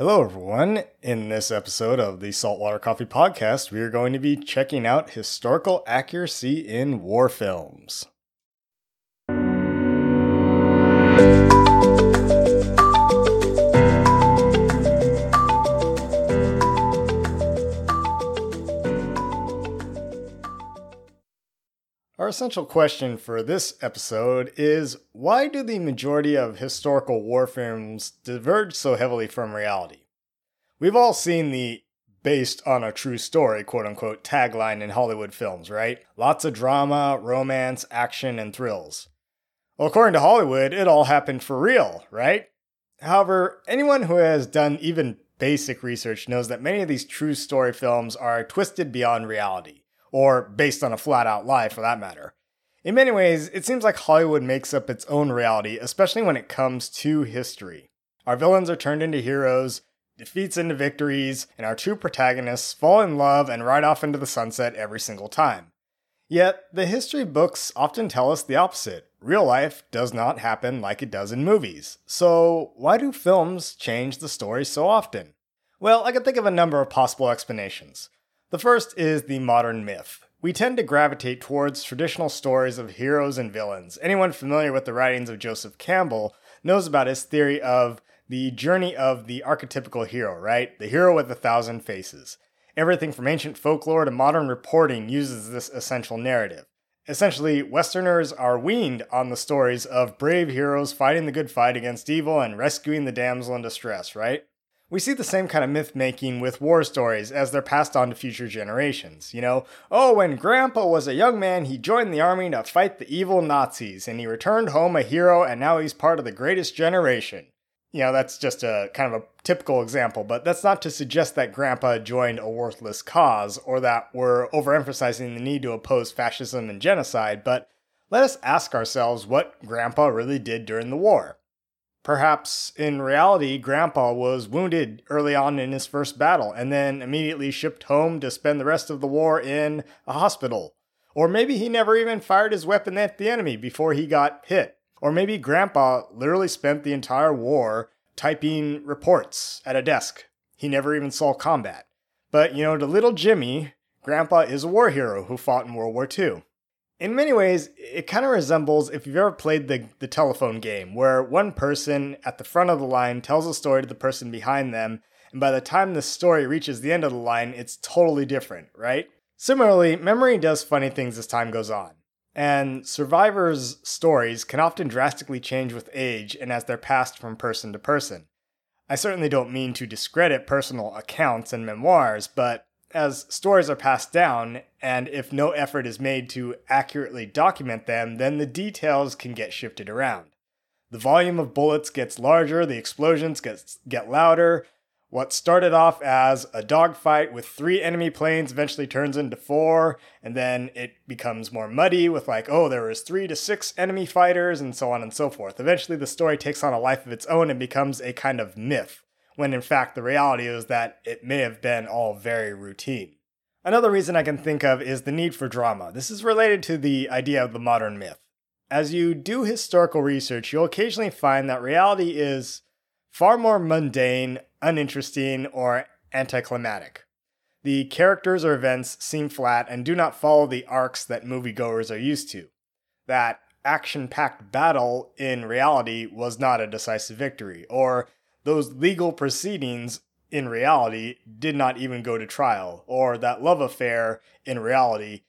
Hello, everyone. In this episode of the Saltwater Coffee Podcast, we are going to be checking out historical accuracy in war films. Essential question for this episode is why do the majority of historical war films diverge so heavily from reality? We've all seen the based on a true story, quote unquote, tagline in Hollywood films, right? Lots of drama, romance, action, and thrills. Well, according to Hollywood, it all happened for real, right? However, anyone who has done even basic research knows that many of these true story films are twisted beyond reality or based on a flat out lie for that matter. In many ways, it seems like Hollywood makes up its own reality, especially when it comes to history. Our villains are turned into heroes, defeats into victories, and our two protagonists fall in love and ride off into the sunset every single time. Yet, the history books often tell us the opposite. Real life does not happen like it does in movies. So, why do films change the story so often? Well, I can think of a number of possible explanations. The first is the modern myth. We tend to gravitate towards traditional stories of heroes and villains. Anyone familiar with the writings of Joseph Campbell knows about his theory of the journey of the archetypical hero, right? The hero with a thousand faces. Everything from ancient folklore to modern reporting uses this essential narrative. Essentially, Westerners are weaned on the stories of brave heroes fighting the good fight against evil and rescuing the damsel in distress, right? We see the same kind of myth making with war stories as they're passed on to future generations. You know, oh, when Grandpa was a young man, he joined the army to fight the evil Nazis, and he returned home a hero, and now he's part of the greatest generation. You know, that's just a kind of a typical example, but that's not to suggest that Grandpa joined a worthless cause or that we're overemphasizing the need to oppose fascism and genocide, but let us ask ourselves what Grandpa really did during the war. Perhaps in reality, Grandpa was wounded early on in his first battle and then immediately shipped home to spend the rest of the war in a hospital. Or maybe he never even fired his weapon at the enemy before he got hit. Or maybe Grandpa literally spent the entire war typing reports at a desk. He never even saw combat. But, you know, to little Jimmy, Grandpa is a war hero who fought in World War II in many ways, it kind of resembles if you've ever played the, the telephone game, where one person at the front of the line tells a story to the person behind them, and by the time the story reaches the end of the line, it's totally different, right? Similarly, memory does funny things as time goes on. And survivors' stories can often drastically change with age and as they're passed from person to person. I certainly don't mean to discredit personal accounts and memoirs, but as stories are passed down, and if no effort is made to accurately document them, then the details can get shifted around. The volume of bullets gets larger, the explosions get, get louder. What started off as a dogfight with three enemy planes eventually turns into four, and then it becomes more muddy with like, oh, there was three to six enemy fighters, and so on and so forth. Eventually, the story takes on a life of its own and becomes a kind of myth when in fact the reality is that it may have been all very routine. Another reason I can think of is the need for drama. This is related to the idea of the modern myth. As you do historical research, you'll occasionally find that reality is far more mundane, uninteresting, or anticlimactic. The characters or events seem flat and do not follow the arcs that moviegoers are used to. That action packed battle in reality was not a decisive victory, or those legal proceedings in reality did not even go to trial, or that love affair in reality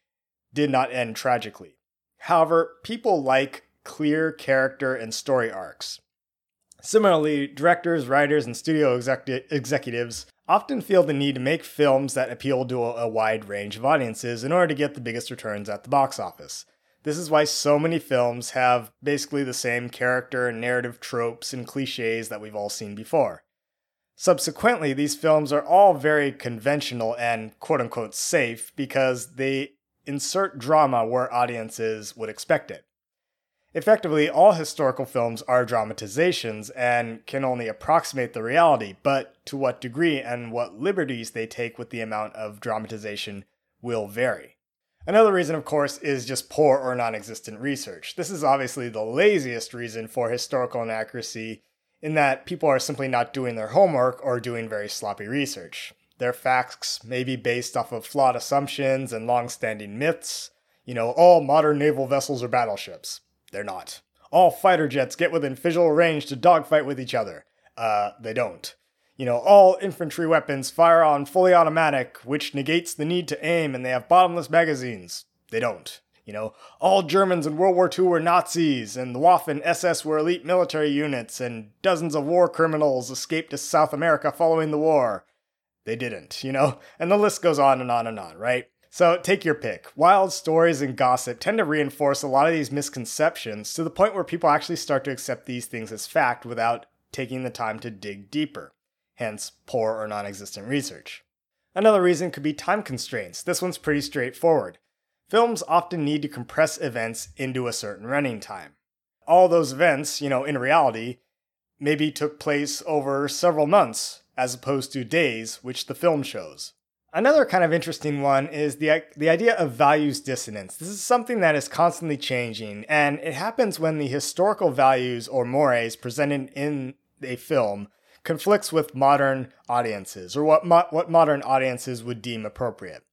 did not end tragically. However, people like clear character and story arcs. Similarly, directors, writers, and studio executives often feel the need to make films that appeal to a wide range of audiences in order to get the biggest returns at the box office. This is why so many films have basically the same character and narrative tropes and cliches that we've all seen before. Subsequently, these films are all very conventional and quote unquote safe because they insert drama where audiences would expect it. Effectively, all historical films are dramatizations and can only approximate the reality, but to what degree and what liberties they take with the amount of dramatization will vary. Another reason, of course, is just poor or non existent research. This is obviously the laziest reason for historical inaccuracy in that people are simply not doing their homework or doing very sloppy research. Their facts may be based off of flawed assumptions and long standing myths. You know, all modern naval vessels are battleships. They're not. All fighter jets get within visual range to dogfight with each other. Uh, they don't. You know, all infantry weapons fire on fully automatic, which negates the need to aim, and they have bottomless magazines. They don't. You know, all Germans in World War II were Nazis, and the Waffen SS were elite military units, and dozens of war criminals escaped to South America following the war. They didn't, you know? And the list goes on and on and on, right? So take your pick. Wild stories and gossip tend to reinforce a lot of these misconceptions to the point where people actually start to accept these things as fact without taking the time to dig deeper, hence poor or non existent research. Another reason could be time constraints. This one's pretty straightforward. Films often need to compress events into a certain running time. All those events, you know, in reality, maybe took place over several months as opposed to days, which the film shows. Another kind of interesting one is the, the idea of values dissonance. This is something that is constantly changing, and it happens when the historical values or mores presented in a film conflicts with modern audiences, or what, mo- what modern audiences would deem appropriate.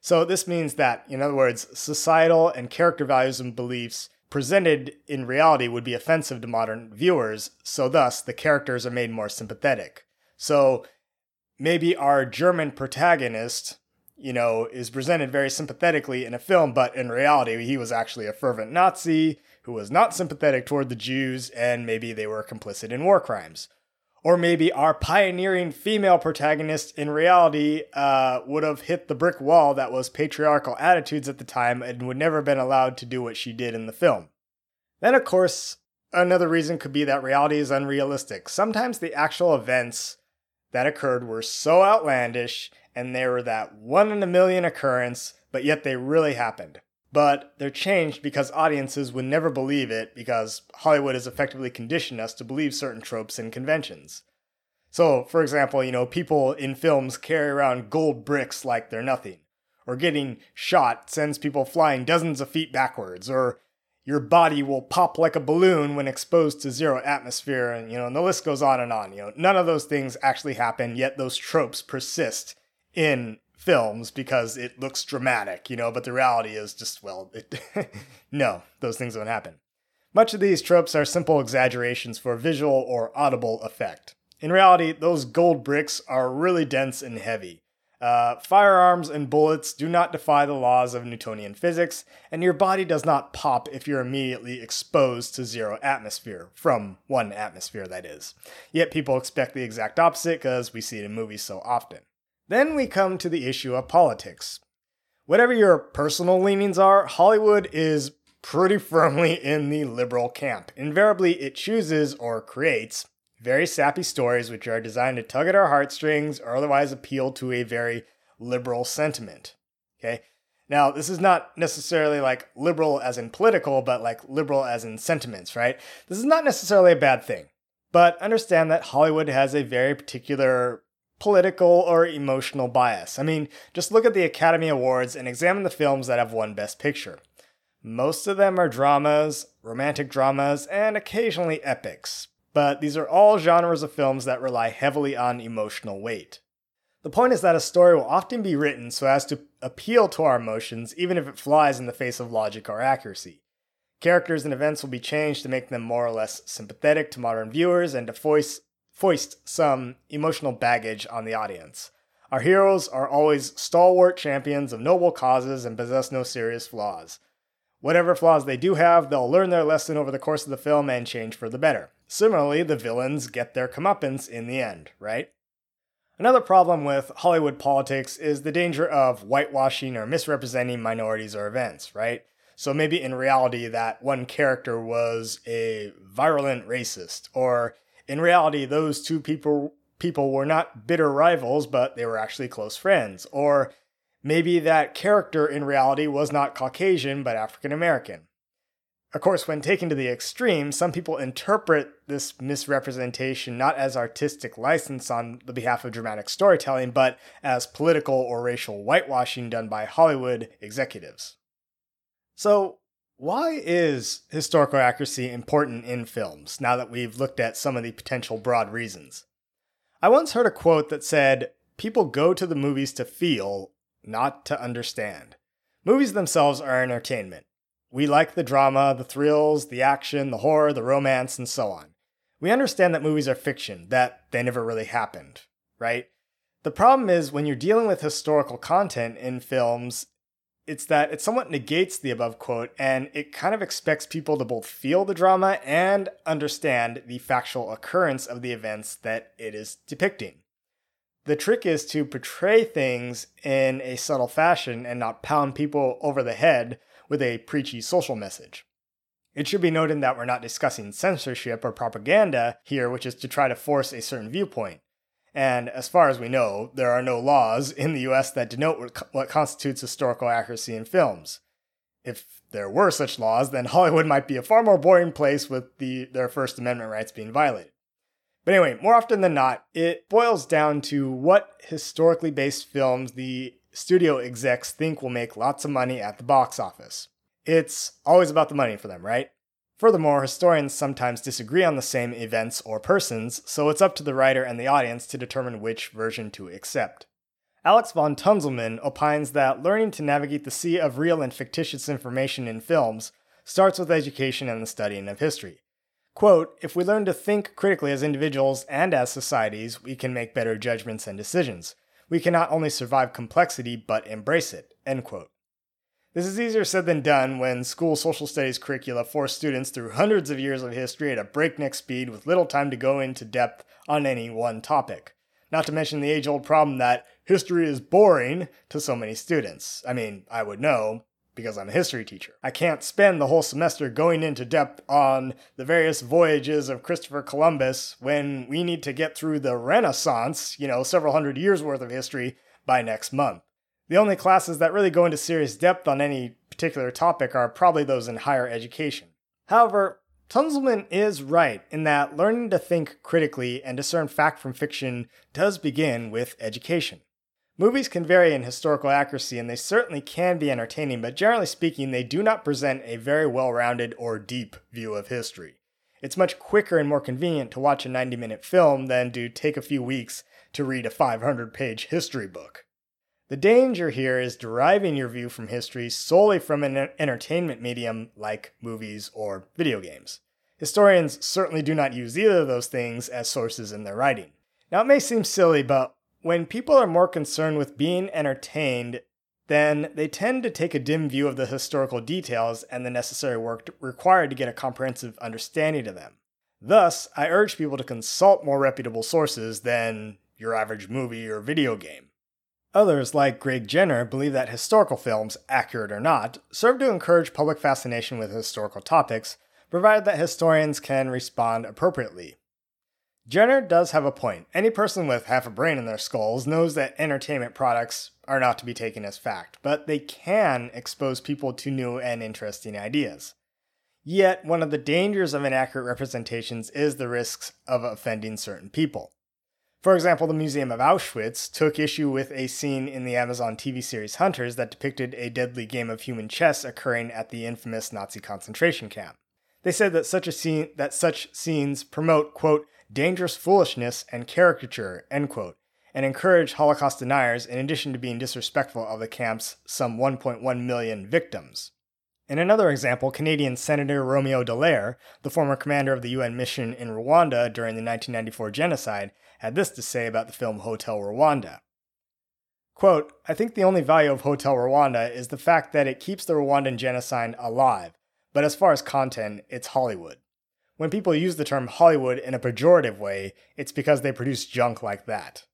So, this means that, in other words, societal and character values and beliefs presented in reality would be offensive to modern viewers, so thus the characters are made more sympathetic. So maybe our German protagonist, you know, is presented very sympathetically in a film, but in reality, he was actually a fervent Nazi who was not sympathetic toward the Jews, and maybe they were complicit in war crimes. Or maybe our pioneering female protagonist in reality uh, would have hit the brick wall that was patriarchal attitudes at the time and would never have been allowed to do what she did in the film. Then, of course, another reason could be that reality is unrealistic. Sometimes the actual events that occurred were so outlandish and they were that one in a million occurrence, but yet they really happened. But they're changed because audiences would never believe it because Hollywood has effectively conditioned us to believe certain tropes and conventions. So, for example, you know, people in films carry around gold bricks like they're nothing. Or getting shot sends people flying dozens of feet backwards. Or your body will pop like a balloon when exposed to zero atmosphere and you know and the list goes on and on you know none of those things actually happen yet those tropes persist in films because it looks dramatic you know but the reality is just well it no those things don't happen much of these tropes are simple exaggerations for visual or audible effect in reality those gold bricks are really dense and heavy uh, firearms and bullets do not defy the laws of Newtonian physics, and your body does not pop if you're immediately exposed to zero atmosphere, from one atmosphere, that is. Yet people expect the exact opposite because we see it in movies so often. Then we come to the issue of politics. Whatever your personal leanings are, Hollywood is pretty firmly in the liberal camp. Invariably, it chooses or creates very sappy stories which are designed to tug at our heartstrings or otherwise appeal to a very liberal sentiment. Okay? Now, this is not necessarily like liberal as in political, but like liberal as in sentiments, right? This is not necessarily a bad thing. But understand that Hollywood has a very particular political or emotional bias. I mean, just look at the Academy Awards and examine the films that have won Best Picture. Most of them are dramas, romantic dramas, and occasionally epics but these are all genres of films that rely heavily on emotional weight. The point is that a story will often be written so as to appeal to our emotions, even if it flies in the face of logic or accuracy. Characters and events will be changed to make them more or less sympathetic to modern viewers and to foist, foist some emotional baggage on the audience. Our heroes are always stalwart champions of noble causes and possess no serious flaws. Whatever flaws they do have, they'll learn their lesson over the course of the film and change for the better. Similarly, the villains get their comeuppance in the end, right? Another problem with Hollywood politics is the danger of whitewashing or misrepresenting minorities or events, right? So maybe in reality, that one character was a virulent racist, or in reality, those two people people were not bitter rivals, but they were actually close friends, or maybe that character in reality was not Caucasian but African American. Of course, when taken to the extreme, some people interpret this misrepresentation not as artistic license on the behalf of dramatic storytelling, but as political or racial whitewashing done by Hollywood executives. So, Why is historical accuracy important in films now that we've looked at some of the potential broad reasons? I once heard a quote that said, People go to the movies to feel, not to understand. Movies themselves are entertainment. We like the drama, the thrills, the action, the horror, the romance, and so on. We understand that movies are fiction, that they never really happened, right? The problem is when you're dealing with historical content in films, it's that it somewhat negates the above quote and it kind of expects people to both feel the drama and understand the factual occurrence of the events that it is depicting. The trick is to portray things in a subtle fashion and not pound people over the head with a preachy social message. It should be noted that we're not discussing censorship or propaganda here, which is to try to force a certain viewpoint. And as far as we know, there are no laws in the US that denote what constitutes historical accuracy in films. If there were such laws, then Hollywood might be a far more boring place with the, their First Amendment rights being violated. But anyway, more often than not, it boils down to what historically based films the studio execs think will make lots of money at the box office. It's always about the money for them, right? Furthermore, historians sometimes disagree on the same events or persons, so it's up to the writer and the audience to determine which version to accept. Alex von Tunzelmann opines that learning to navigate the sea of real and fictitious information in films starts with education and the studying of history. Quote, if we learn to think critically as individuals and as societies, we can make better judgments and decisions. We can not only survive complexity, but embrace it. End quote. This is easier said than done when school social studies curricula force students through hundreds of years of history at a breakneck speed with little time to go into depth on any one topic. Not to mention the age old problem that history is boring to so many students. I mean, I would know because I'm a history teacher. I can't spend the whole semester going into depth on the various voyages of Christopher Columbus when we need to get through the Renaissance, you know, several hundred years worth of history by next month. The only classes that really go into serious depth on any particular topic are probably those in higher education. However, Tunzelmann is right in that learning to think critically and discern fact from fiction does begin with education. Movies can vary in historical accuracy and they certainly can be entertaining, but generally speaking, they do not present a very well rounded or deep view of history. It's much quicker and more convenient to watch a 90 minute film than to take a few weeks to read a 500 page history book. The danger here is deriving your view from history solely from an entertainment medium like movies or video games. Historians certainly do not use either of those things as sources in their writing. Now, it may seem silly, but when people are more concerned with being entertained, then they tend to take a dim view of the historical details and the necessary work required to get a comprehensive understanding of them. Thus, I urge people to consult more reputable sources than your average movie or video game. Others, like Greg Jenner, believe that historical films, accurate or not, serve to encourage public fascination with historical topics, provided that historians can respond appropriately. Jenner does have a point. Any person with half a brain in their skulls knows that entertainment products are not to be taken as fact, but they can expose people to new and interesting ideas. Yet, one of the dangers of inaccurate representations is the risks of offending certain people. For example, the Museum of Auschwitz took issue with a scene in the Amazon TV series Hunters that depicted a deadly game of human chess occurring at the infamous Nazi concentration camp. They said that such a scene that such scenes promote, quote, dangerous foolishness and caricature, end quote, and encourage Holocaust deniers in addition to being disrespectful of the camp's some 1.1 million victims. In another example, Canadian Senator Romeo Dallaire, the former commander of the UN mission in Rwanda during the 1994 genocide, had this to say about the film Hotel Rwanda. Quote, I think the only value of Hotel Rwanda is the fact that it keeps the Rwandan genocide alive, but as far as content, it's Hollywood. When people use the term Hollywood in a pejorative way, it's because they produce junk like that.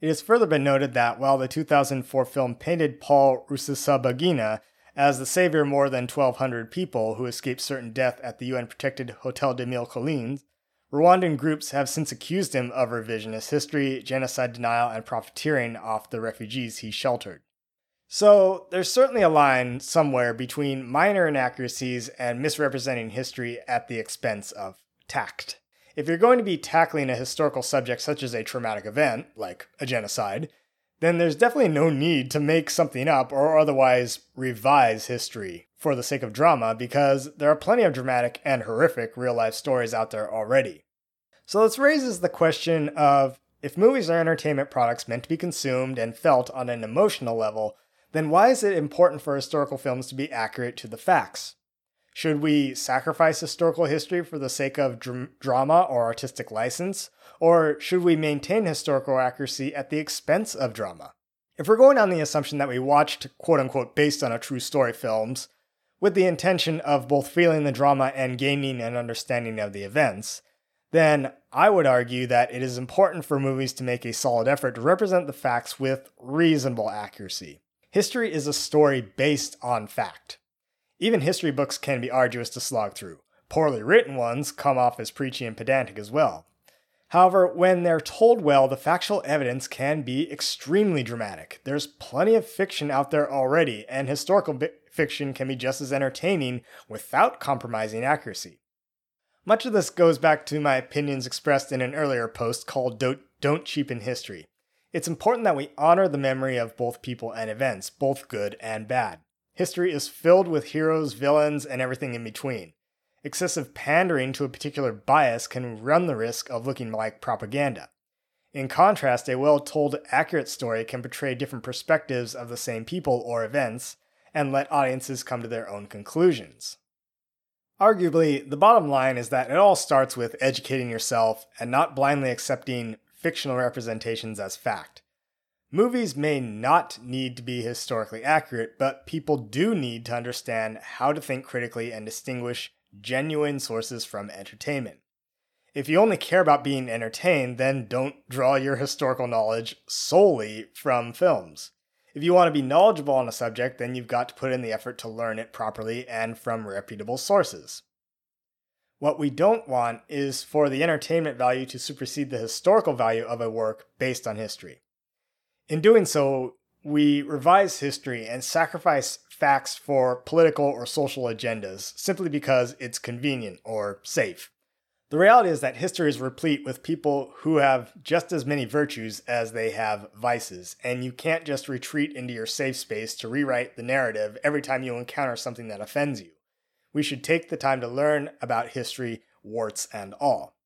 It has further been noted that while the 2004 film painted Paul Rusesabagina as the savior of more than 1,200 people who escaped certain death at the UN protected Hotel de Mille Collines, Rwandan groups have since accused him of revisionist history, genocide denial, and profiteering off the refugees he sheltered. So, there's certainly a line somewhere between minor inaccuracies and misrepresenting history at the expense of tact. If you're going to be tackling a historical subject such as a traumatic event, like a genocide, then there's definitely no need to make something up or otherwise revise history for the sake of drama because there are plenty of dramatic and horrific real life stories out there already. So this raises the question of if movies are entertainment products meant to be consumed and felt on an emotional level, then why is it important for historical films to be accurate to the facts? Should we sacrifice historical history for the sake of dr- drama or artistic license? Or should we maintain historical accuracy at the expense of drama? If we're going on the assumption that we watched quote unquote based on a true story films, with the intention of both feeling the drama and gaining an understanding of the events, then I would argue that it is important for movies to make a solid effort to represent the facts with reasonable accuracy. History is a story based on fact. Even history books can be arduous to slog through. Poorly written ones come off as preachy and pedantic as well. However, when they're told well, the factual evidence can be extremely dramatic. There's plenty of fiction out there already, and historical bi- fiction can be just as entertaining without compromising accuracy. Much of this goes back to my opinions expressed in an earlier post called Don't, Don't Cheapen History. It's important that we honor the memory of both people and events, both good and bad. History is filled with heroes, villains, and everything in between. Excessive pandering to a particular bias can run the risk of looking like propaganda. In contrast, a well told, accurate story can portray different perspectives of the same people or events and let audiences come to their own conclusions. Arguably, the bottom line is that it all starts with educating yourself and not blindly accepting fictional representations as fact. Movies may not need to be historically accurate, but people do need to understand how to think critically and distinguish genuine sources from entertainment. If you only care about being entertained, then don't draw your historical knowledge solely from films. If you want to be knowledgeable on a subject, then you've got to put in the effort to learn it properly and from reputable sources. What we don't want is for the entertainment value to supersede the historical value of a work based on history. In doing so, we revise history and sacrifice facts for political or social agendas simply because it's convenient or safe. The reality is that history is replete with people who have just as many virtues as they have vices, and you can't just retreat into your safe space to rewrite the narrative every time you encounter something that offends you. We should take the time to learn about history, warts and all.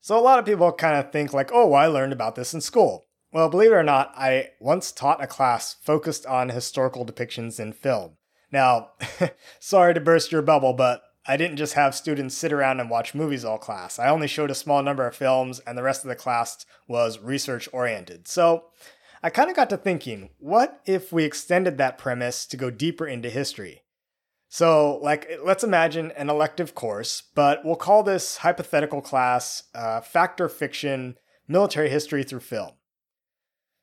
So, a lot of people kind of think, like, oh, I learned about this in school. Well, believe it or not, I once taught a class focused on historical depictions in film. Now, sorry to burst your bubble, but I didn't just have students sit around and watch movies all class. I only showed a small number of films, and the rest of the class was research oriented. So I kind of got to thinking what if we extended that premise to go deeper into history? So, like, let's imagine an elective course, but we'll call this hypothetical class uh, Fact or Fiction Military History Through Film.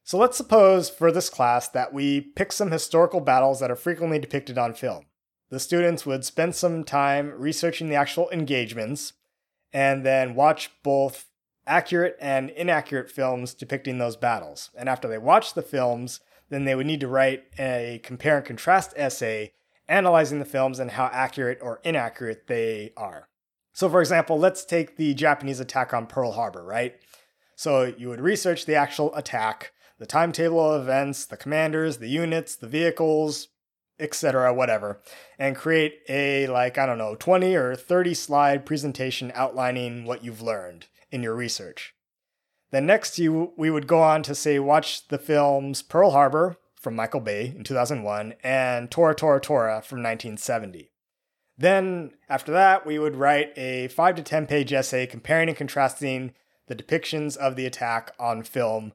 So let's suppose for this class that we pick some historical battles that are frequently depicted on film. The students would spend some time researching the actual engagements and then watch both accurate and inaccurate films depicting those battles. And after they watch the films, then they would need to write a compare and contrast essay analyzing the films and how accurate or inaccurate they are. So, for example, let's take the Japanese attack on Pearl Harbor, right? So, you would research the actual attack, the timetable of events, the commanders, the units, the vehicles, etc., whatever, and create a, like, I don't know, 20 or 30 slide presentation outlining what you've learned in your research. Then next, you we would go on to say watch the films Pearl Harbor from Michael Bay in 2001 and Tora Tora Tora from 1970. Then after that, we would write a 5 to 10 page essay comparing and contrasting the depictions of the attack on film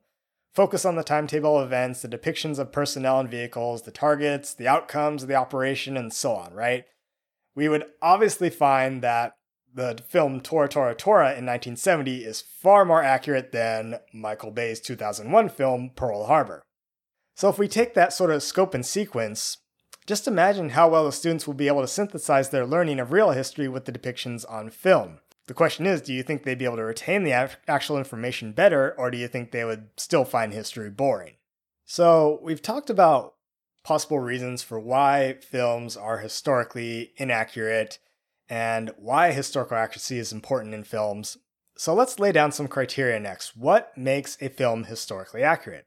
focus on the timetable events, the depictions of personnel and vehicles, the targets, the outcomes of the operation, and so on, right? We would obviously find that the film Tora Tora Tora in 1970 is far more accurate than Michael Bay's 2001 film Pearl Harbor. So if we take that sort of scope and sequence, just imagine how well the students will be able to synthesize their learning of real history with the depictions on film. The question is do you think they'd be able to retain the actual information better, or do you think they would still find history boring? So, we've talked about possible reasons for why films are historically inaccurate and why historical accuracy is important in films. So, let's lay down some criteria next. What makes a film historically accurate?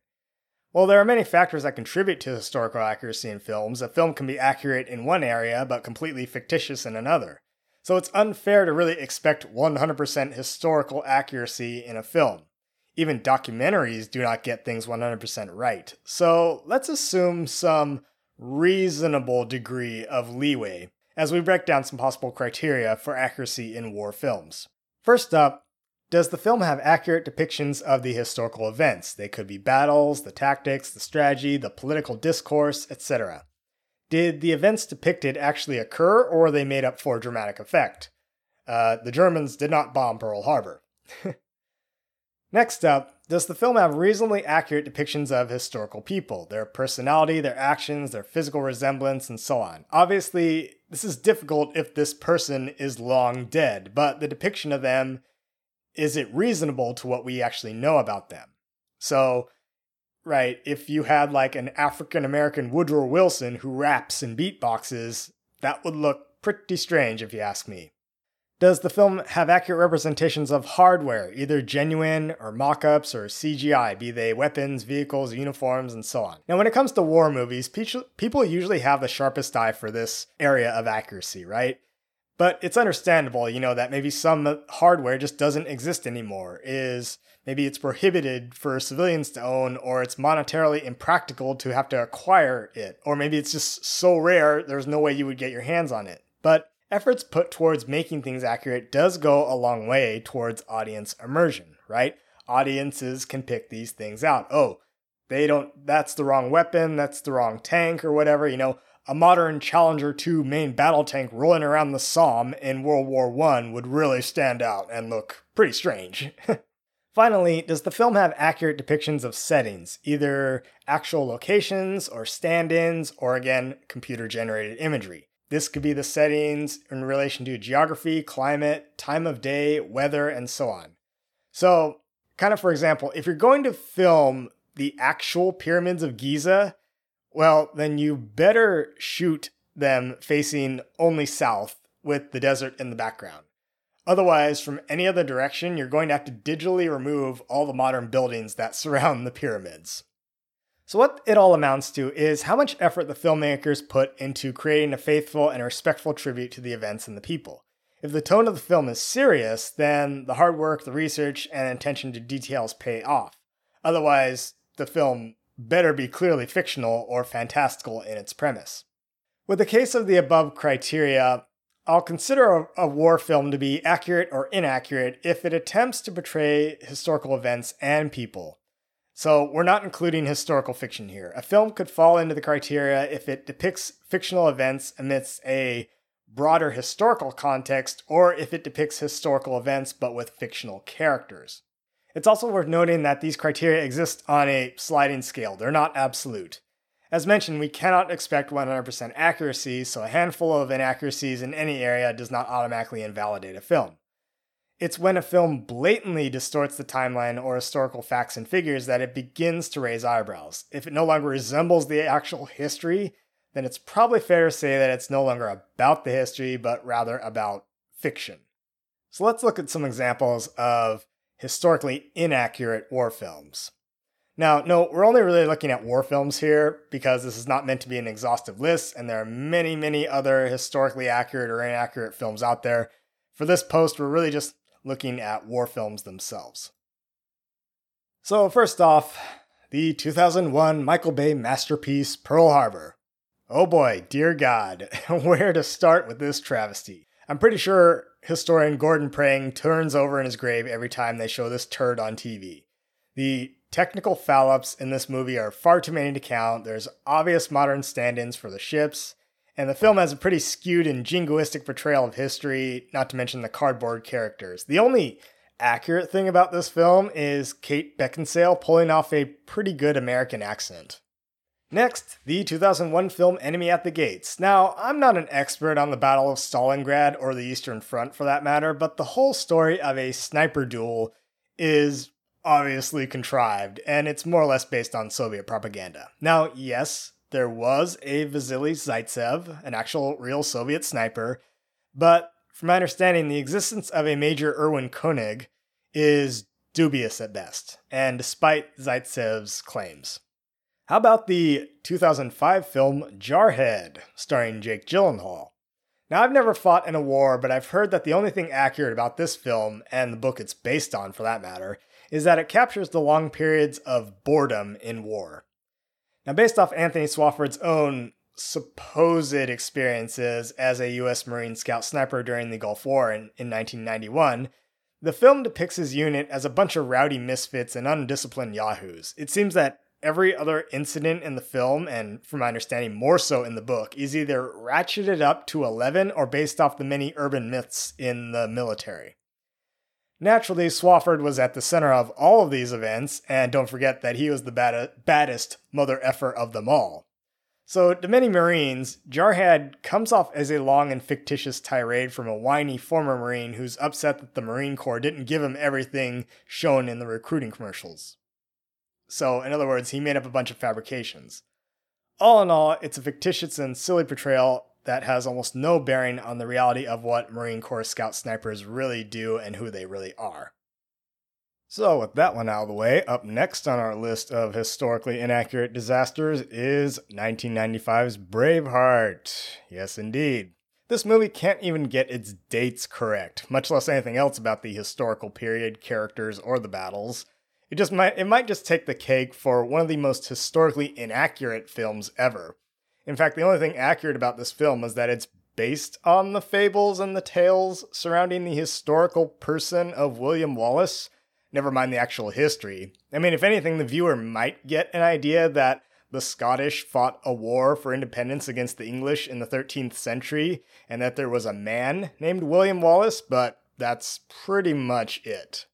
While there are many factors that contribute to historical accuracy in films, a film can be accurate in one area but completely fictitious in another. So it's unfair to really expect 100% historical accuracy in a film. Even documentaries do not get things 100% right. So let's assume some reasonable degree of leeway as we break down some possible criteria for accuracy in war films. First up, does the film have accurate depictions of the historical events? They could be battles, the tactics, the strategy, the political discourse, etc. Did the events depicted actually occur, or were they made up for dramatic effect? Uh, the Germans did not bomb Pearl Harbor. Next up, does the film have reasonably accurate depictions of historical people, their personality, their actions, their physical resemblance, and so on? Obviously, this is difficult if this person is long dead, but the depiction of them is it reasonable to what we actually know about them? So, right, if you had like an African American Woodrow Wilson who raps and beatboxes, that would look pretty strange if you ask me. Does the film have accurate representations of hardware, either genuine or mock ups or CGI, be they weapons, vehicles, uniforms, and so on? Now, when it comes to war movies, people usually have the sharpest eye for this area of accuracy, right? But it's understandable, you know, that maybe some hardware just doesn't exist anymore, is maybe it's prohibited for civilians to own, or it's monetarily impractical to have to acquire it, or maybe it's just so rare there's no way you would get your hands on it. But efforts put towards making things accurate does go a long way towards audience immersion, right? Audiences can pick these things out. Oh, they don't, that's the wrong weapon, that's the wrong tank, or whatever, you know a modern Challenger 2 main battle tank rolling around the Somme in World War I would really stand out and look pretty strange. Finally, does the film have accurate depictions of settings, either actual locations or stand ins, or again, computer generated imagery? This could be the settings in relation to geography, climate, time of day, weather, and so on. So, kind of for example, if you're going to film the actual pyramids of Giza, well, then you better shoot them facing only south with the desert in the background. Otherwise, from any other direction, you're going to have to digitally remove all the modern buildings that surround the pyramids. So, what it all amounts to is how much effort the filmmakers put into creating a faithful and respectful tribute to the events and the people. If the tone of the film is serious, then the hard work, the research, and attention to details pay off. Otherwise, the film better be clearly fictional or fantastical in its premise. With the case of the above criteria, I'll consider a, a, war film to be accurate or inaccurate if it attempts to portray historical events and people. So, we're not including historical fiction here. A film could fall into the criteria if it depicts fictional events amidst a broader historical context or if it depicts historical events but with fictional characters. It's also worth noting that these criteria exist on a sliding scale, they're not absolute. As mentioned, we cannot expect 100% accuracy, so a handful of inaccuracies in any area does not automatically invalidate a film. It's when a film blatantly distorts the timeline or historical facts and figures that it begins to raise eyebrows. If it no longer resembles the actual history, then it's probably fair to say that it's no longer about the history, but rather about fiction. So let's look at some examples of historically inaccurate war films. Now, no, we're only really looking at war films here because this is not meant to be an exhaustive list, and there are many, many other historically accurate or inaccurate films out there. For this post, we're really just looking at war films themselves. So, first off, the 2001 Michael Bay masterpiece Pearl Harbor. Oh boy, dear God, where to start with this travesty? I'm pretty sure historian Gordon Prange turns over in his grave every time they show this turd on TV. The technical foul ups in this movie are far too many to count. There's obvious modern stand ins for the ships, and the film has a pretty skewed and jingoistic portrayal of history, not to mention the cardboard characters. The only accurate thing about this film is Kate Beckinsale pulling off a pretty good American accent. Next, the 2001 film Enemy at the Gates. Now, I'm not an expert on the Battle of Stalingrad or the Eastern Front for that matter, but the whole story of a sniper duel is obviously contrived, and it's more or less based on Soviet propaganda. Now, yes, there was a Vasily Zaitsev, an actual real Soviet sniper, but from my understanding, the existence of a Major Erwin Koenig is dubious at best, and despite Zaitsev's claims. How about the 2005 film Jarhead, starring Jake Gyllenhaal? Now, I've never fought in a war, but I've heard that the only thing accurate about this film, and the book it's based on for that matter, is that it captures the long periods of boredom in war. Now, based off Anthony Swofford's own supposed experiences as a U.S. Marine Scout sniper during the Gulf War in, in 1991, the film depicts his unit as a bunch of rowdy misfits and undisciplined yahoos. It seems that every other incident in the film, and from my understanding, more so in the book, is either ratcheted up to 11 or based off the many urban myths in the military. Naturally, Swofford was at the center of all of these events, and don't forget that he was the bad- baddest mother effer of them all. So, to many Marines, Jarhead comes off as a long and fictitious tirade from a whiny former Marine who's upset that the Marine Corps didn't give him everything shown in the recruiting commercials. So, in other words, he made up a bunch of fabrications. All in all, it's a fictitious and silly portrayal that has almost no bearing on the reality of what Marine Corps Scout snipers really do and who they really are. So, with that one out of the way, up next on our list of historically inaccurate disasters is 1995's Braveheart. Yes, indeed. This movie can't even get its dates correct, much less anything else about the historical period, characters, or the battles. It just might it might just take the cake for one of the most historically inaccurate films ever. In fact, the only thing accurate about this film is that it's based on the fables and the tales surrounding the historical person of William Wallace, never mind the actual history. I mean, if anything, the viewer might get an idea that the Scottish fought a war for independence against the English in the 13th century, and that there was a man named William Wallace, but that's pretty much it.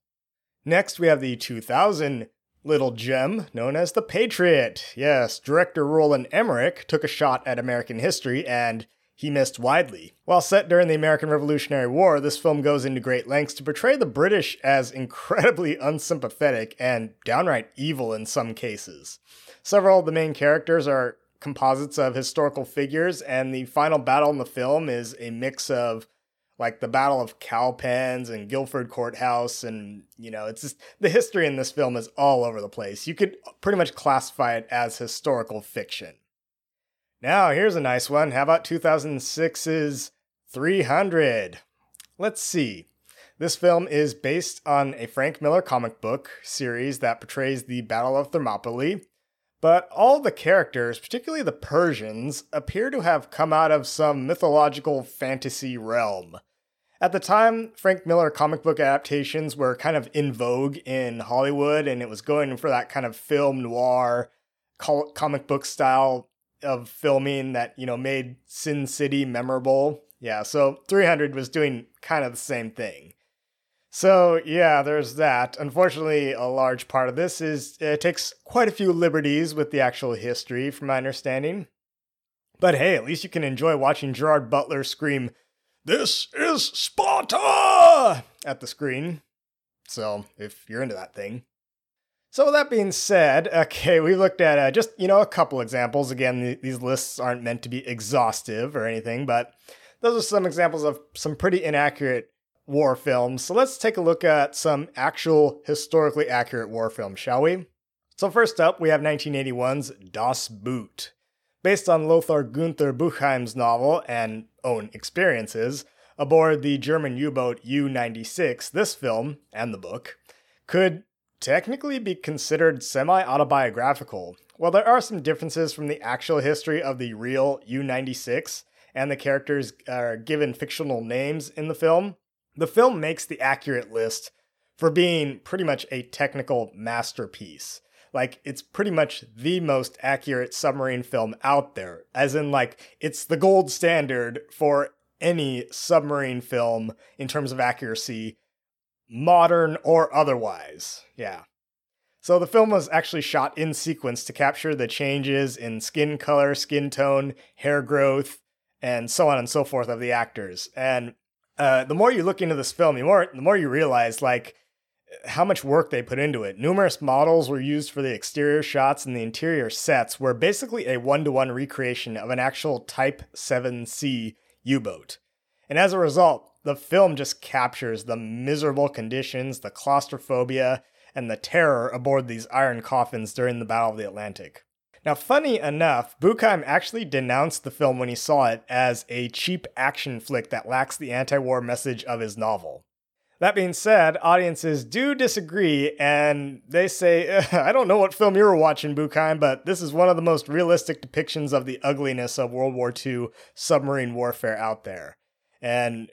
Next, we have the 2000 little gem known as The Patriot. Yes, director Roland Emmerich took a shot at American history and he missed widely. While set during the American Revolutionary War, this film goes into great lengths to portray the British as incredibly unsympathetic and downright evil in some cases. Several of the main characters are composites of historical figures, and the final battle in the film is a mix of like the Battle of Cowpens and Guilford Courthouse, and you know, it's just the history in this film is all over the place. You could pretty much classify it as historical fiction. Now, here's a nice one. How about 2006's 300? Let's see. This film is based on a Frank Miller comic book series that portrays the Battle of Thermopylae, but all the characters, particularly the Persians, appear to have come out of some mythological fantasy realm. At the time, Frank Miller comic book adaptations were kind of in vogue in Hollywood, and it was going for that kind of film noir comic book style of filming that you know made Sin City memorable. Yeah, so 300 was doing kind of the same thing. So yeah, there's that. Unfortunately, a large part of this is it takes quite a few liberties with the actual history, from my understanding. But hey, at least you can enjoy watching Gerard Butler scream, "This is Sparta!" at the screen. So if you're into that thing. So, with that being said, okay, we looked at uh, just, you know, a couple examples. Again, th- these lists aren't meant to be exhaustive or anything, but those are some examples of some pretty inaccurate war films. So, let's take a look at some actual historically accurate war films, shall we? So, first up, we have 1981's Das Boot. Based on Lothar Gunther Buchheim's novel and own experiences, aboard the German U boat U 96, this film, and the book, could technically be considered semi autobiographical. While there are some differences from the actual history of the real U 96 and the characters are given fictional names in the film, the film makes the accurate list for being pretty much a technical masterpiece. Like, it's pretty much the most accurate submarine film out there, as in, like, it's the gold standard for any submarine film in terms of accuracy modern or otherwise. Yeah. So the film was actually shot in sequence to capture the changes in skin color, skin tone, hair growth, and so on and so forth of the actors. And uh, the more you look into this film, the more the more you realize like how much work they put into it. Numerous models were used for the exterior shots, and the interior sets were basically a one to one recreation of an actual Type 7C U boat. And as a result, the film just captures the miserable conditions, the claustrophobia, and the terror aboard these iron coffins during the Battle of the Atlantic. Now, funny enough, Buchheim actually denounced the film when he saw it as a cheap action flick that lacks the anti war message of his novel. That being said, audiences do disagree, and they say, I don't know what film you were watching, Buchheim, but this is one of the most realistic depictions of the ugliness of World War II submarine warfare out there. And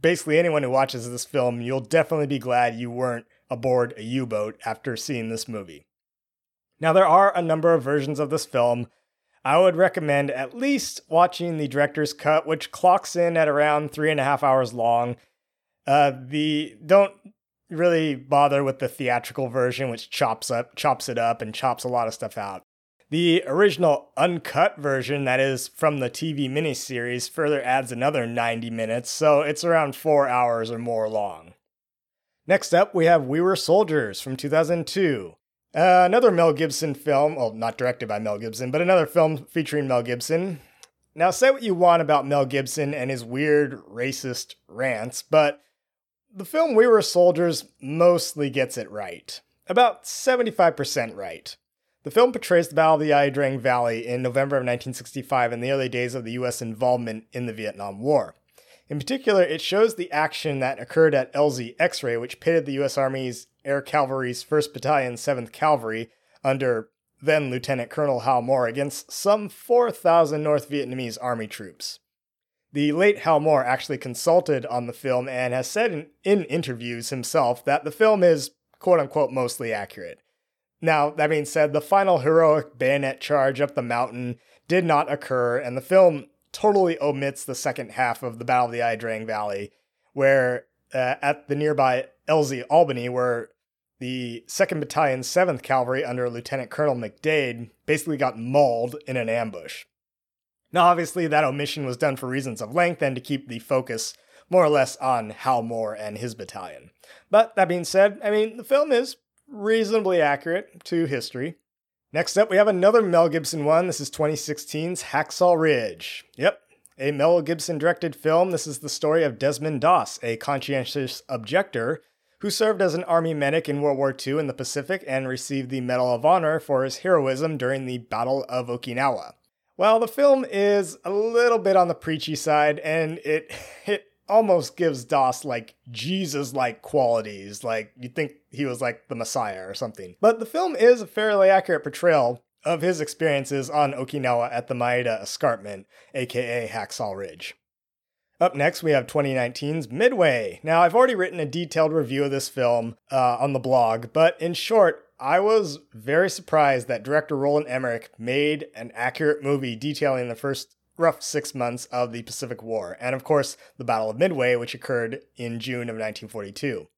basically, anyone who watches this film, you'll definitely be glad you weren't aboard a U boat after seeing this movie. Now, there are a number of versions of this film. I would recommend at least watching the director's cut, which clocks in at around three and a half hours long. Uh, the don't really bother with the theatrical version, which chops up chops it up and chops a lot of stuff out. The original uncut version, that is from the TV miniseries, further adds another 90 minutes, so it's around four hours or more long. Next up, we have We Were Soldiers from 2002. Uh, another Mel Gibson film, well, not directed by Mel Gibson, but another film featuring Mel Gibson. Now, say what you want about Mel Gibson and his weird racist rants, but the film We Were Soldiers mostly gets it right. About 75% right. The film portrays the Battle of the Ia Drang Valley in November of 1965 in the early days of the US involvement in the Vietnam War. In particular, it shows the action that occurred at LZ X Ray, which pitted the U.S. Army's Air Cavalry's 1st Battalion, 7th Cavalry, under then Lieutenant Colonel Hal Moore, against some 4,000 North Vietnamese Army troops. The late Hal Moore actually consulted on the film and has said in, in interviews himself that the film is quote unquote mostly accurate. Now, that being said, the final heroic bayonet charge up the mountain did not occur, and the film totally omits the second half of the Battle of the Ia Drang Valley, where uh, at the nearby LZ Albany, where the 2nd Battalion, 7th Cavalry under Lieutenant Colonel McDade basically got mauled in an ambush. Now, obviously, that omission was done for reasons of length and to keep the focus more or less on Hal Moore and his battalion. But that being said, I mean, the film is reasonably accurate to history. Next up, we have another Mel Gibson one. This is 2016's Hacksaw Ridge. Yep, a Mel Gibson directed film. This is the story of Desmond Doss, a conscientious objector who served as an army medic in World War II in the Pacific and received the Medal of Honor for his heroism during the Battle of Okinawa. Well, the film is a little bit on the preachy side, and it it almost gives Doss like Jesus like qualities. Like you'd think he was like the Messiah or something. But the film is a fairly accurate portrayal of his experiences on Okinawa at the Maeda Escarpment, aka Hacksaw Ridge. Up next, we have 2019's Midway. Now, I've already written a detailed review of this film uh, on the blog, but in short, I was very surprised that director Roland Emmerich made an accurate movie detailing the first rough six months of the Pacific War, and of course, the Battle of Midway, which occurred in June of 1942.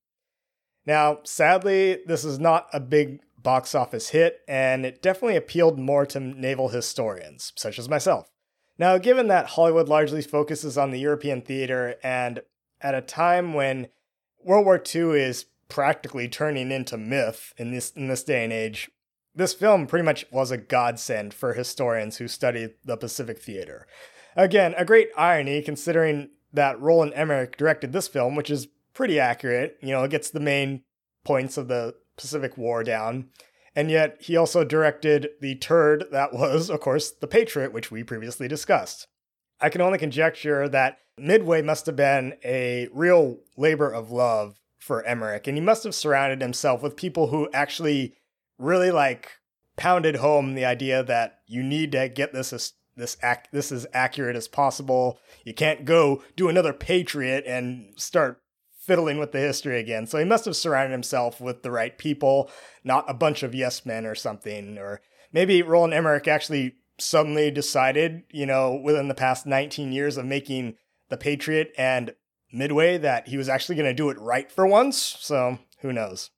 Now, sadly, this is not a big box office hit, and it definitely appealed more to naval historians, such as myself. Now, given that Hollywood largely focuses on the European theater, and at a time when World War II is practically turning into myth in this in this day and age, this film pretty much was a godsend for historians who study the Pacific theater. Again, a great irony considering that Roland Emmerich directed this film, which is pretty accurate. You know, it gets the main points of the Pacific War down. And yet, he also directed the turd that was, of course, The Patriot, which we previously discussed. I can only conjecture that Midway must have been a real labor of love for Emmerich, and he must have surrounded himself with people who actually really like pounded home the idea that you need to get this as this ac- this as accurate as possible. You can't go do another Patriot and start fiddling with the history again. So he must have surrounded himself with the right people, not a bunch of yes men or something. Or maybe Roland Emmerich actually suddenly decided, you know, within the past 19 years of making The Patriot and Midway that he was actually going to do it right for once. So who knows?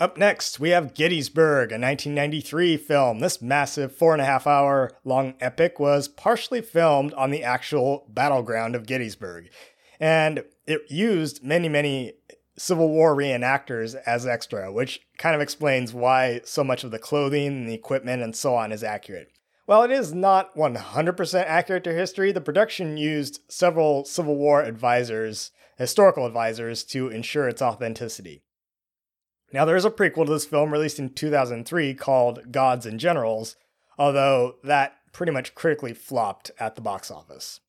Up next, we have Gettysburg, a 1993 film. This massive four and a half hour long epic was partially filmed on the actual battleground of Gettysburg. And it used many, many Civil War reenactors as extra, which kind of explains why so much of the clothing and the equipment and so on is accurate. While it is not 100% accurate to history, the production used several Civil War advisors, historical advisors, to ensure its authenticity. Now, there is a prequel to this film released in 2003 called Gods and Generals, although that pretty much critically flopped at the box office.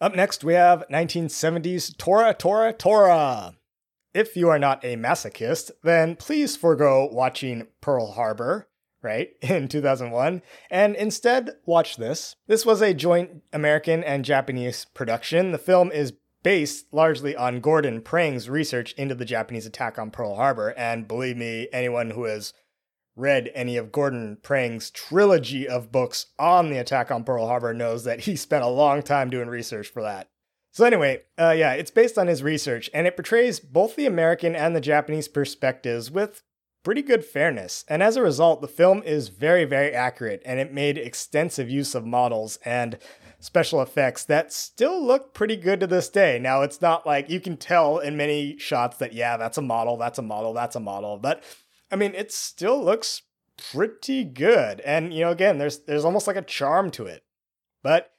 Up next, we have 1970s Tora Tora Tora. If you are not a masochist, then please forego watching Pearl Harbor, right, in 2001, and instead watch this. This was a joint American and Japanese production. The film is based largely on Gordon Prange's research into the Japanese attack on Pearl Harbor, and believe me, anyone who has read any of Gordon Prange's trilogy of books on the attack on Pearl Harbor knows that he spent a long time doing research for that. So, anyway, uh, yeah, it's based on his research, and it portrays both the American and the Japanese perspectives with pretty good fairness. And as a result, the film is very, very accurate, and it made extensive use of models and special effects that still look pretty good to this day. Now, it's not like you can tell in many shots that, yeah, that's a model, that's a model, that's a model, but I mean, it still looks pretty good. And, you know, again, there's there's almost like a charm to it. But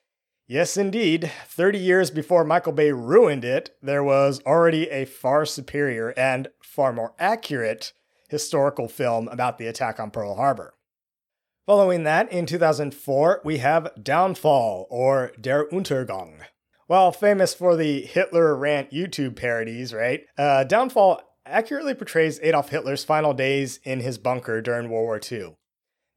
yes, indeed, 30 years before Michael Bay ruined it, there was already a far superior and far more accurate historical film about the attack on Pearl Harbor. Following that, in 2004, we have Downfall, or Der Untergang. While famous for the Hitler rant YouTube parodies, right? Uh, Downfall accurately portrays Adolf Hitler's final days in his bunker during World War II.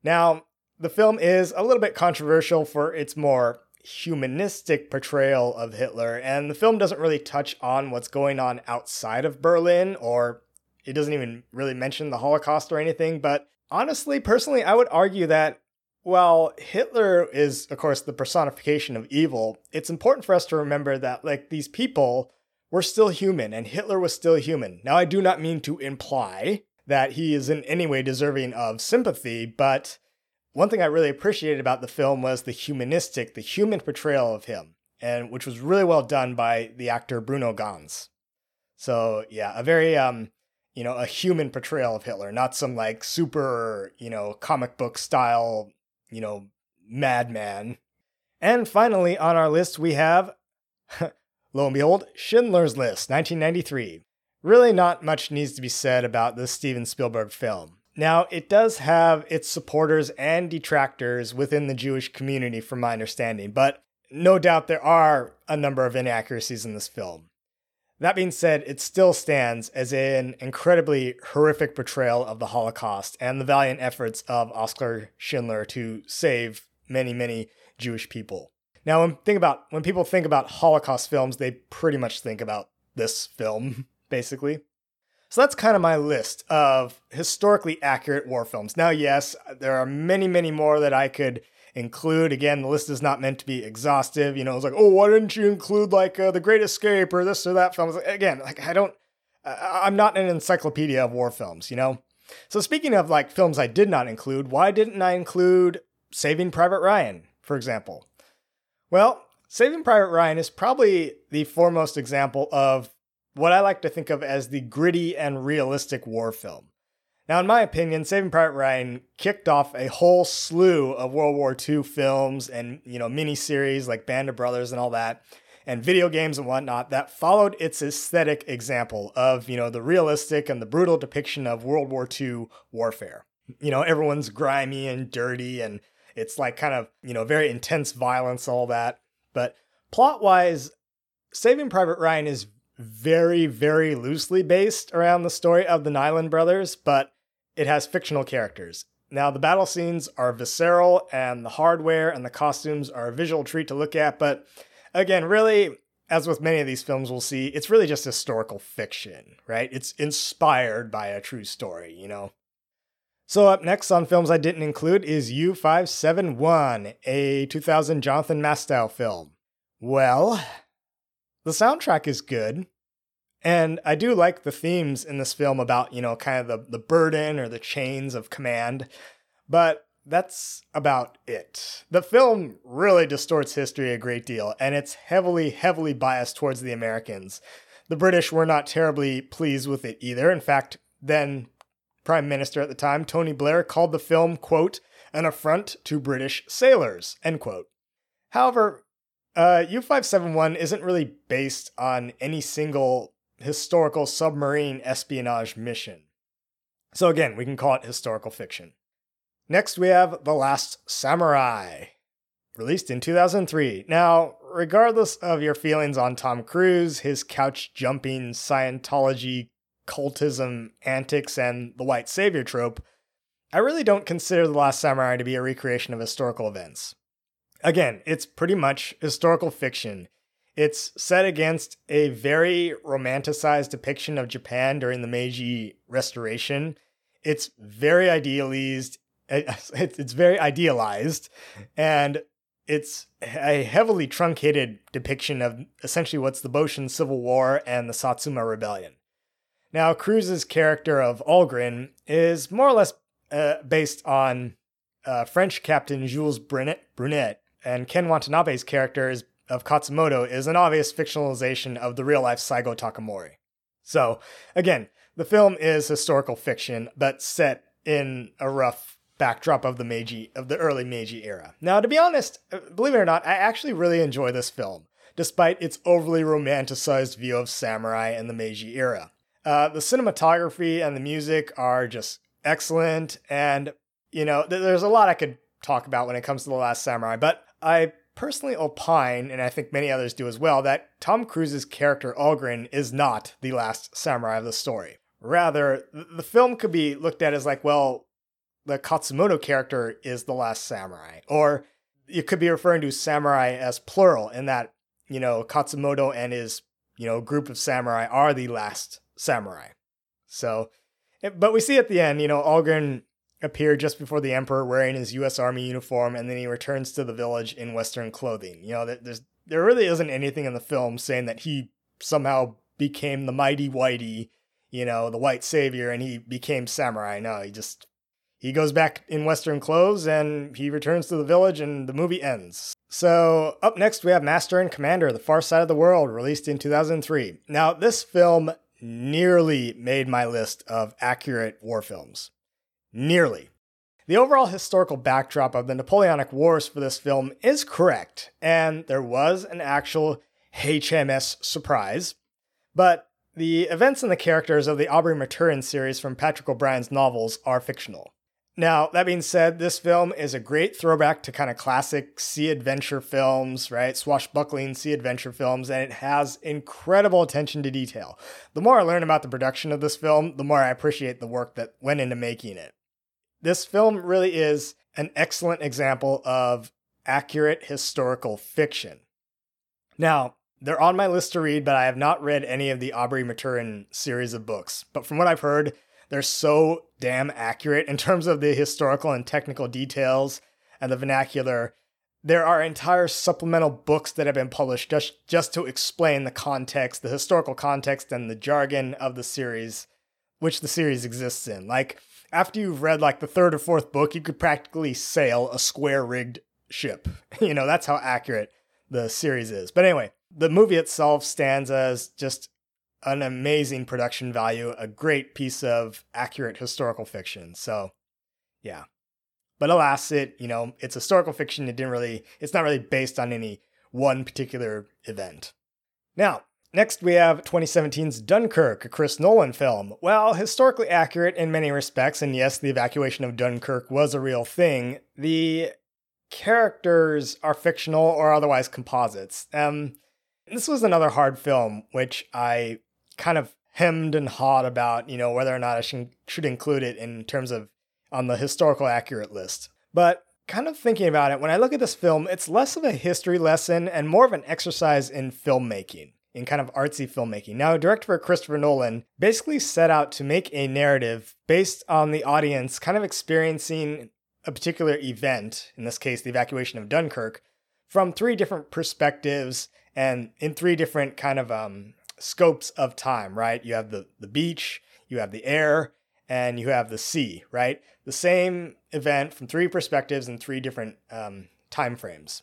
Now, the film is a little bit controversial for its more humanistic portrayal of Hitler, and the film doesn't really touch on what's going on outside of Berlin, or it doesn't even really mention the Holocaust or anything. But honestly, personally, I would argue that while Hitler is, of course, the personification of evil, it's important for us to remember that, like, these people were still human and Hitler was still human. Now, I do not mean to imply that he is in any way deserving of sympathy, but one thing I really appreciated about the film was the humanistic, the human portrayal of him, and which was really well done by the actor Bruno Ganz. So yeah, a very um, you know, a human portrayal of Hitler, not some like super, you know, comic book style, you know, madman. And finally on our list we have Lo and behold, Schindler's List, 1993. Really, not much needs to be said about this Steven Spielberg film. Now, it does have its supporters and detractors within the Jewish community, from my understanding, but no doubt there are a number of inaccuracies in this film. That being said, it still stands as an incredibly horrific portrayal of the Holocaust and the valiant efforts of Oskar Schindler to save many, many Jewish people. Now, when think about when people think about Holocaust films, they pretty much think about this film, basically. So that's kind of my list of historically accurate war films. Now, yes, there are many, many more that I could include. Again, the list is not meant to be exhaustive. You know, it's like, oh, why didn't you include like uh, The Great Escape or this or that film? Like, again, like I don't, I'm not an encyclopedia of war films. You know. So speaking of like films I did not include, why didn't I include Saving Private Ryan, for example? Well, Saving Private Ryan is probably the foremost example of what I like to think of as the gritty and realistic war film. Now, in my opinion, Saving Private Ryan kicked off a whole slew of World War II films and, you know, miniseries like Band of Brothers and all that, and video games and whatnot that followed its aesthetic example of, you know, the realistic and the brutal depiction of World War II warfare. You know, everyone's grimy and dirty and it's like kind of, you know, very intense violence, all that. But plot wise, Saving Private Ryan is very, very loosely based around the story of the Niland brothers, but it has fictional characters. Now, the battle scenes are visceral, and the hardware and the costumes are a visual treat to look at, but again, really, as with many of these films we'll see, it's really just historical fiction, right? It's inspired by a true story, you know? So, up next on films I didn't include is U571, a 2000 Jonathan Mostow film. Well, the soundtrack is good. And I do like the themes in this film about, you know, kind of the, the burden or the chains of command. But that's about it. The film really distorts history a great deal, and it's heavily, heavily biased towards the Americans. The British were not terribly pleased with it either. In fact, then Prime Minister at the time, Tony Blair, called the film, quote, an affront to British sailors, end quote. However, uh, U571 isn't really based on any single historical submarine espionage mission. So again, we can call it historical fiction. Next, we have The Last Samurai, released in 2003. Now, regardless of your feelings on Tom Cruise, his couch jumping Scientology cultism antics, and the white savior trope, I really don't consider The Last Samurai to be a recreation of historical events. Again, it's pretty much historical fiction. It's set against a very romanticized depiction of Japan during the Meiji Restoration. It's very idealized. It's very idealized, and it's a heavily truncated depiction of essentially what's the Boshin Civil War and the Satsuma Rebellion. Now, Cruise's character of Algren is more or less uh, based on uh, French Captain Jules Brunet, Brunet, and Ken Watanabe's character is of Katsumoto is an obvious fictionalization of the real life Saigo Takamori. So, again, the film is historical fiction, but set in a rough backdrop of the Meiji of the early Meiji era. Now, to be honest, uh, believe it or not, I actually really enjoy this film, despite its overly romanticized view of samurai and the Meiji era. Uh, the cinematography and the music are just excellent, and you know, th- there's a lot I could talk about when it comes to the Last Samurai, but I personally opine, and I think many others do as well, that Tom Cruise's character Algren is not the last samurai of the story. Rather, the film could be looked at as like, well, the Katsumoto character is the last samurai. Or it could be referring to samurai as plural, in that, you know, Katsumoto and his, you know, group of samurai are the last samurai. So, eh, but we see at the end, you know, Algren appear just before the emperor wearing his U.S. Army uniform, and then he returns to the village in Western clothing. You know, there's there really isn't anything in the film saying that he somehow became the mighty whitey, you know, the white savior, and he became samurai. No, he just he goes back in Western clothes and he returns to the village, and the movie ends. So, up next, we have Master and Commander The Far Side of the World, released in 2003. Now, this film nearly made my list of accurate war films. Nearly. The overall historical backdrop of the Napoleonic Wars for this film is correct, and there was an actual HMS surprise, but the events and the characters of the Aubrey Maturin series from Patrick O'Brian's novels are fictional. Now, that being said, this film is a great throwback to kind of classic sea adventure films, right? Swashbuckling sea adventure films, and it has incredible attention to detail. The more I learn about the production of this film, the more I appreciate the work that went into making it. This film really is an excellent example of accurate historical fiction. Now, they're on my list to read, but I have not read any of the Aubrey Maturin series of books. But from what I've heard, they're so damn accurate in terms of the historical and technical details and the vernacular. There are entire supplemental books that have been published just, just to explain the context, the historical context, and the jargon of the series, which the series exists in. Like, after you've read like the third or fourth book, you could practically sail a square rigged ship. You know, that's how accurate the series is. But anyway, the movie itself stands as just an amazing production value, a great piece of accurate historical fiction. So, yeah. But alas, it, you know, it's historical fiction. It didn't really, it's not really based on any one particular event. Now, next we have 2017's Dunkirk, a Chris Nolan film. Well, historically accurate in many respects, and yes, the evacuation of Dunkirk was a real thing. The characters are fictional or otherwise composites. Um, this was another hard film, which I kind of hemmed and hawed about, you know, whether or not I should, should include it in terms of on the historical accurate list. But kind of thinking about it, when I look at this film, it's less of a history lesson and more of an exercise in filmmaking, in kind of artsy filmmaking. Now, director Christopher Nolan basically set out to make a narrative based on the audience kind of experiencing a particular event, in this case, the evacuation of Dunkirk, from three different perspectives and in three different kind of um, scopes of time, right? You have the, the beach, you have the air, and you have the sea, right? The same event from three perspectives and three different um, time frames.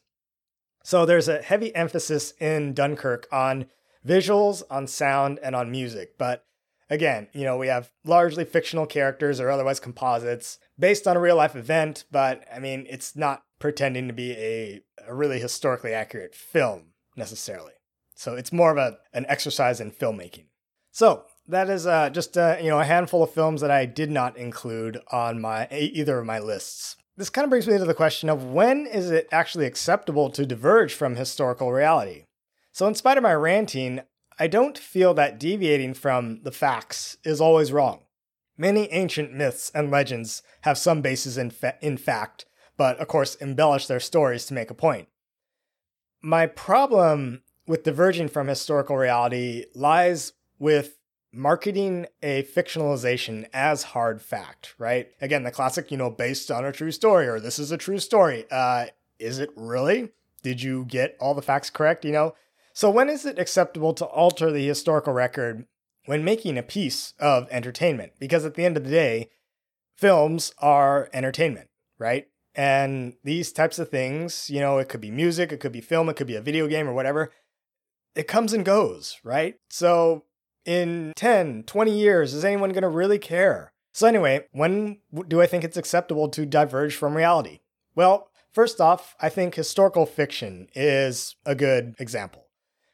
So there's a heavy emphasis in Dunkirk on visuals, on sound, and on music. But again, you know, we have largely fictional characters or otherwise composites based on a real life event, but I mean, it's not pretending to be a, a really historically accurate film necessarily. So it's more of a, an exercise in filmmaking. So that is uh, just uh, you know a handful of films that I did not include on my either of my lists. This kind of brings me to the question of when is it actually acceptable to diverge from historical reality? So, in spite of my ranting, I don't feel that deviating from the facts is always wrong. Many ancient myths and legends have some basis in, fa- in fact, but of course embellish their stories to make a point. My problem with diverging from historical reality lies with marketing a fictionalization as hard fact, right? Again, the classic, you know, based on a true story or this is a true story. Uh, is it really? Did you get all the facts correct? You know, so when is it acceptable to alter the historical record when making a piece of entertainment? Because at the end of the day, films are entertainment, right? And these types of things, you know, it could be music, it could be film, it could be a video game or whatever. It comes and goes, right? So in 10, 20 years, is anyone going to really care? So, anyway, when do I think it's acceptable to diverge from reality? Well, first off, I think historical fiction is a good example.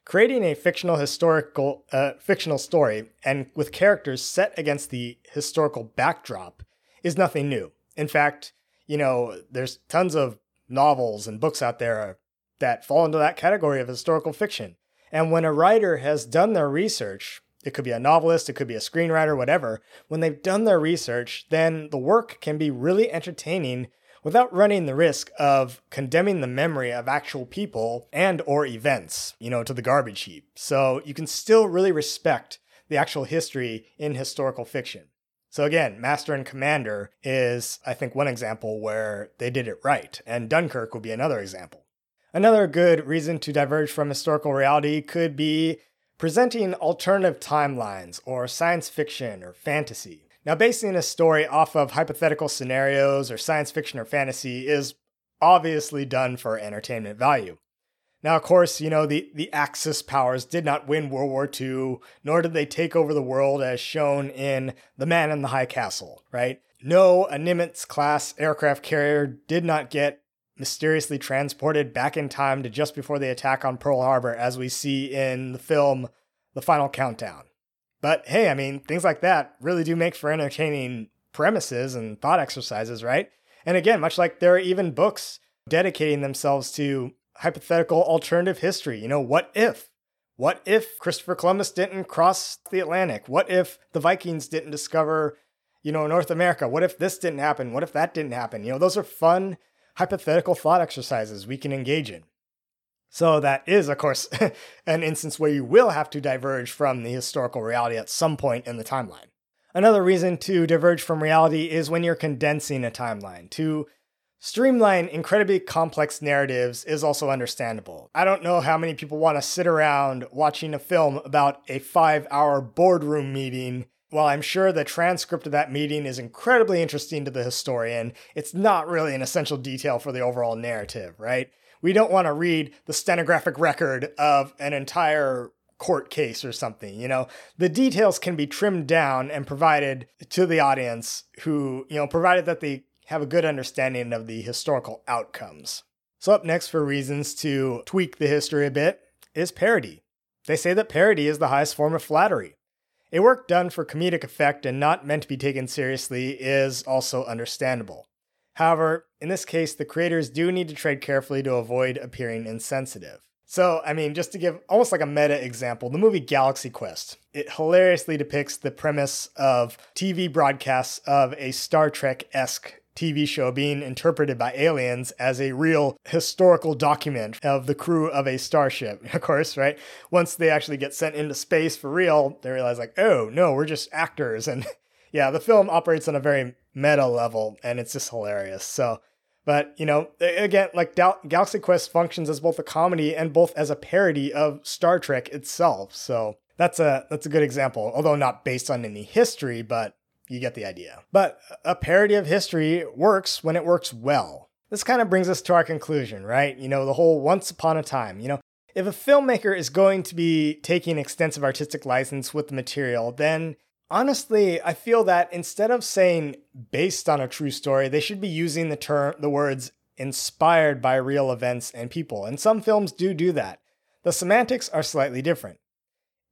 Creating a fictional historical uh, fictional story and with characters set against the historical backdrop is nothing new. In fact, you know, there's tons of novels and books out there that fall into that category of historical fiction. And when a writer has done their research, it could be a novelist, it could be a screenwriter, whatever. When they've done their research, then the work can be really entertaining without running the risk of condemning the memory of actual people and or events, you know, to the garbage heap. So you can still really respect the actual history in historical fiction. So again, Master and Commander is, I think, one example where they did it right, and Dunkirk would be another example. Another good reason to diverge from historical reality could be presenting alternative timelines or science fiction or fantasy. Now, basing a story off of hypothetical scenarios or science fiction or fantasy is obviously done for entertainment value. Now, of course, you know, the, the Axis powers did not win World War II, nor did they take over the world as shown in The Man in the High Castle, right? No, a Nimitz class aircraft carrier did not get mysteriously transported back in time to just before the attack on Pearl Harbor, as we see in the film The Final Countdown. But hey, I mean, things like that really do make for entertaining premises and thought exercises, right? And again, much like there are even books dedicating themselves to hypothetical alternative history. You know, what if? What if Christopher Columbus didn't cross the Atlantic? What if the Vikings didn't discover, you know, North America? What if this didn't happen? What if that didn't happen? You know, those are fun hypothetical thought exercises we can engage in. So, that is, of course, an instance where you will have to diverge from the historical reality at some point in the timeline. Another reason to diverge from reality is when you're condensing a timeline. To streamline incredibly complex narratives is also understandable. I don't know how many people want to sit around watching a film about a five hour boardroom meeting while I'm sure the transcript of that meeting is incredibly interesting to the historian, it's not really an essential detail for the overall narrative, right? We don't want to read the stenographic record of an entire court case or something, you know. The details can be trimmed down and provided to the audience who, you know, provided that they have a good understanding of the historical outcomes. So up next for reasons to tweak the history a bit is parody. They say that parody is the highest form of flattery. A work done for comedic effect and not meant to be taken seriously is also understandable. However, in this case, the creators do need to tread carefully to avoid appearing insensitive. So, I mean, just to give almost like a meta example, the movie Galaxy Quest. It hilariously depicts the premise of TV broadcasts of a Star Trek esque TV show being interpreted by aliens as a real historical document of the crew of a starship. Of course, right? Once they actually get sent into space for real, they realize, like, oh, no, we're just actors. And yeah, the film operates on a very meta level, and it's just hilarious. So, but you know, again, like Gal- Galaxy Quest functions as both a comedy and both as a parody of Star Trek itself. So that's a that's a good example, although not based on any history, but you get the idea. But a parody of history works when it works well. This kind of brings us to our conclusion, right? You know, the whole once upon a time. You know, if a filmmaker is going to be taking extensive artistic license with the material, then honestly, I feel that instead of saying based on a true story, they should be using the term the words inspired by real events and people. And some films do do that. The semantics are slightly different.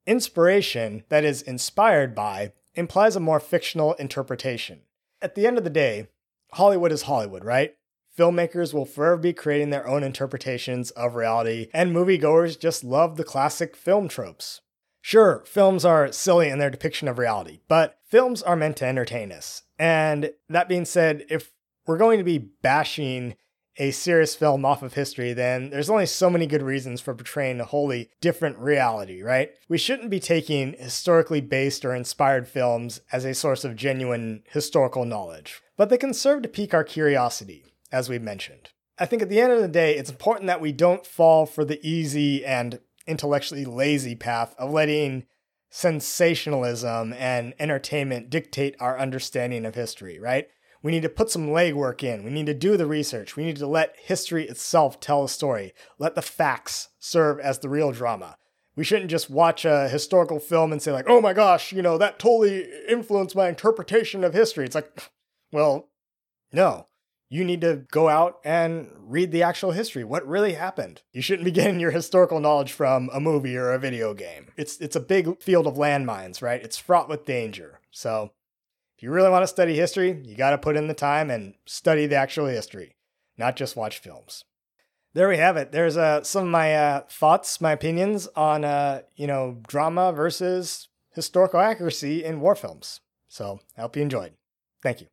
Inspiration, that is, inspired by, implies a more fictional interpretation. At the end of the day, Hollywood is Hollywood, right? Filmmakers will forever be creating their own interpretations of reality, and moviegoers just love the classic film tropes. Sure, films are silly in their depiction of reality, but films are meant to entertain us. And that being said, if we're going to be bashing a serious film off of history, then there's only so many good reasons for portraying a wholly different reality, right? We shouldn't be taking historically based or inspired films as a source of genuine historical knowledge, but they can serve to pique our curiosity, as we've mentioned. I think at the end of the day, it's important that we don't fall for the easy and intellectually lazy path of letting sensationalism and entertainment dictate our understanding of history, right? We need to put some legwork in. We need to do the research. We need to let history itself tell a story. Let the facts serve as the real drama. We shouldn't just watch a historical film and say, like, oh my gosh, you know, that totally influenced my interpretation of history. It's like, well, no. You need to go out and read the actual history. What really happened? You shouldn't be getting your historical knowledge from a movie or a video game. It's it's a big field of landmines, right? It's fraught with danger. So if you really want to study history, you got to put in the time and study the actual history, not just watch films. There we have it. There's uh, some of my uh, thoughts, my opinions on uh, you know drama versus historical accuracy in war films. So I hope you enjoyed. Thank you.